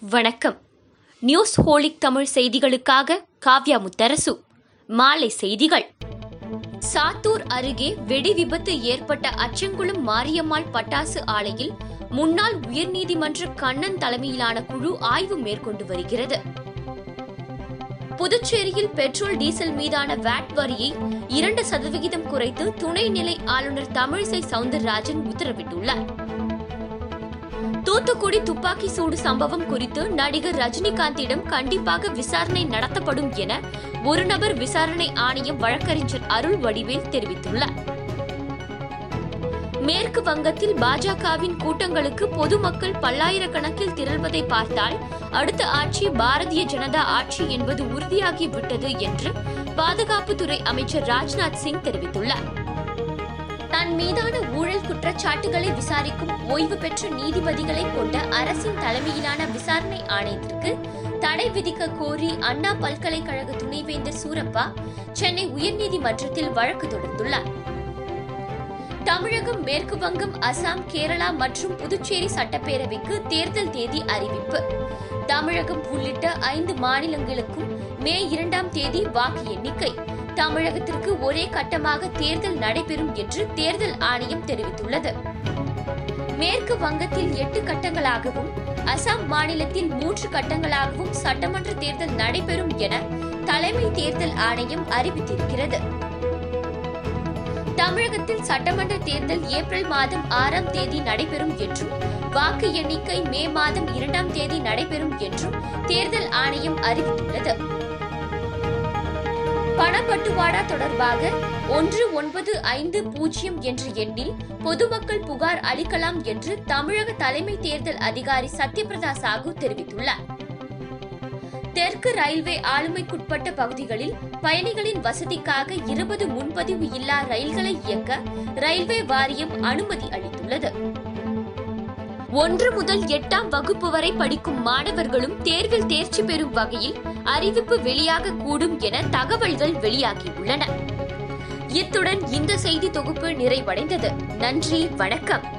வணக்கம். News holic Tamil செய்திகளுக்காக காவ்யா முத்தரசு. மாலை செய்திகள். சாத்தூர் அருகே வெடி விபத்து ஏற்பட்ட அச்சங்குளம் மாரியம்மாள் பட்டாசு ஆலையில் முன்னாள் உயர்நீதிமன்ற கண்ணன் தலைமையிலான குழு ஆய்வு மேற்கொண்டு வருகிறது. புதுச்சேரியில் பெட்ரோல் டீசல் மீதான வேட் வரியை இரண்டு சதவிகிதம் குறைத்து துணைநிலை ஆளுநர் தமிழிசை சவுந்தரராஜன் உத்தரவிட்டுள்ளார். தூத்துக்குடி துப்பாக்கி சூடு சம்பவம் குறித்து நடிகர் ரஜினிகாந்திடம் கண்டிப்பாக விசாரணை நடத்தப்படும் என ஒரு நபர் விசாரணை ஆணையம் வழக்கறிஞர் அருள் வடிவேல் தெரிவித்துள்ளார். மேற்கு வங்கத்தில் பாஜகவின் கூட்டங்களுக்கு பொதுமக்கள் பல்லாயிரக்கணக்கில் திரள்வதை பார்த்தால் அடுத்த ஆட்சி பாரதிய ஜனதா ஆட்சி என்பது உறுதியாகிவிட்டது என்று பாதுகாப்புத்துறை அமைச்சர் ராஜ்நாத் சிங் தெரிவித்துள்ளார். தன் மீதான குற்றச்சாட்டுகளை விசாரிக்கும் ஓய்வு பெற்ற நீதிபதிகளை கொண்ட அரசின் தலைமையிலான விசாரணை ஆணையத்திற்கு தடை விதிக்க கோரி அண்ணா பல்கலைக்கழக துணைவேந்தர் சூரப்பா சென்னை உயர்நீதிமன்றத்தில் வழக்கு தொடர்ந்துள்ளார் தமிழகம் மேற்கு வங்கம் அசாம் கேரளா மற்றும் புதுச்சேரி சட்டப்பேரவைக்கு தேர்தல் தேதி அறிவிப்பு. தமிழகம் உள்ளிட்ட ஐந்து மாநிலங்களுக்கும் மே இரண்டாம் தேதி வாக்கு எண்ணிக்கை. தமிழகத்திற்கு ஒரே கட்டமாக தேர்தல் நடைபெறும் என்று தேர்தல் ஆணையம் தெரிவித்துள்ளது. மேற்கு வங்கத்தில் எட்டு கட்டங்களாகவும் அசாம் மாநிலத்தில் மூன்று கட்டங்களாகவும் சட்டமன்ற தேர்தல் நடைபெறும் என தலைமை தேர்தல் ஆணையம் அறிவித்திருக்கிறது. தமிழகத்தில் சட்டமன்ற தேர்தல் ஏப்ரல் மாதம் ஆறாம் தேதி நடைபெறும் என்றும் வாக்கு எண்ணிக்கை மே மாதம் இரண்டாம் தேதி நடைபெறும் என்றும் தேர்தல் ஆணையம் அறிவித்துள்ளது. பணப்பட்டுவாடா தொடர்பாக ஒன்று ஒன்பது ஐந்து பூஜ்ஜியம் என்ற எண்ணில் பொதுமக்கள் புகார் அளிக்கலாம் என்று தமிழக தலைமை தேர்தல் அதிகாரி சத்யபிரதா சாகு தெரிவித்துள்ளார். தெற்கு ரயில்வே ஆளுமைக்குட்பட்ட பகுதிகளில் பயணிகளின் வசதிக்காக இருபது முன்பதிவு இல்லா ரயில்களை இயக்க ரயில்வே வாரியம் அனுமதி அளித்துள்ளது. ஒன்று முதல் எட்டாம் வகுப்பு வரை படிக்கும் மாணவர்களும் தேர்வில் தேர்ச்சி பெறும் வகையில் அறிவிப்பு வெளியாக கூடும் என தகவல்கள் வெளியாகியுள்ளன. இத்துடன் இந்த செய்தி தொகுப்பு நிறைவடைந்தது. நன்றி வணக்கம்.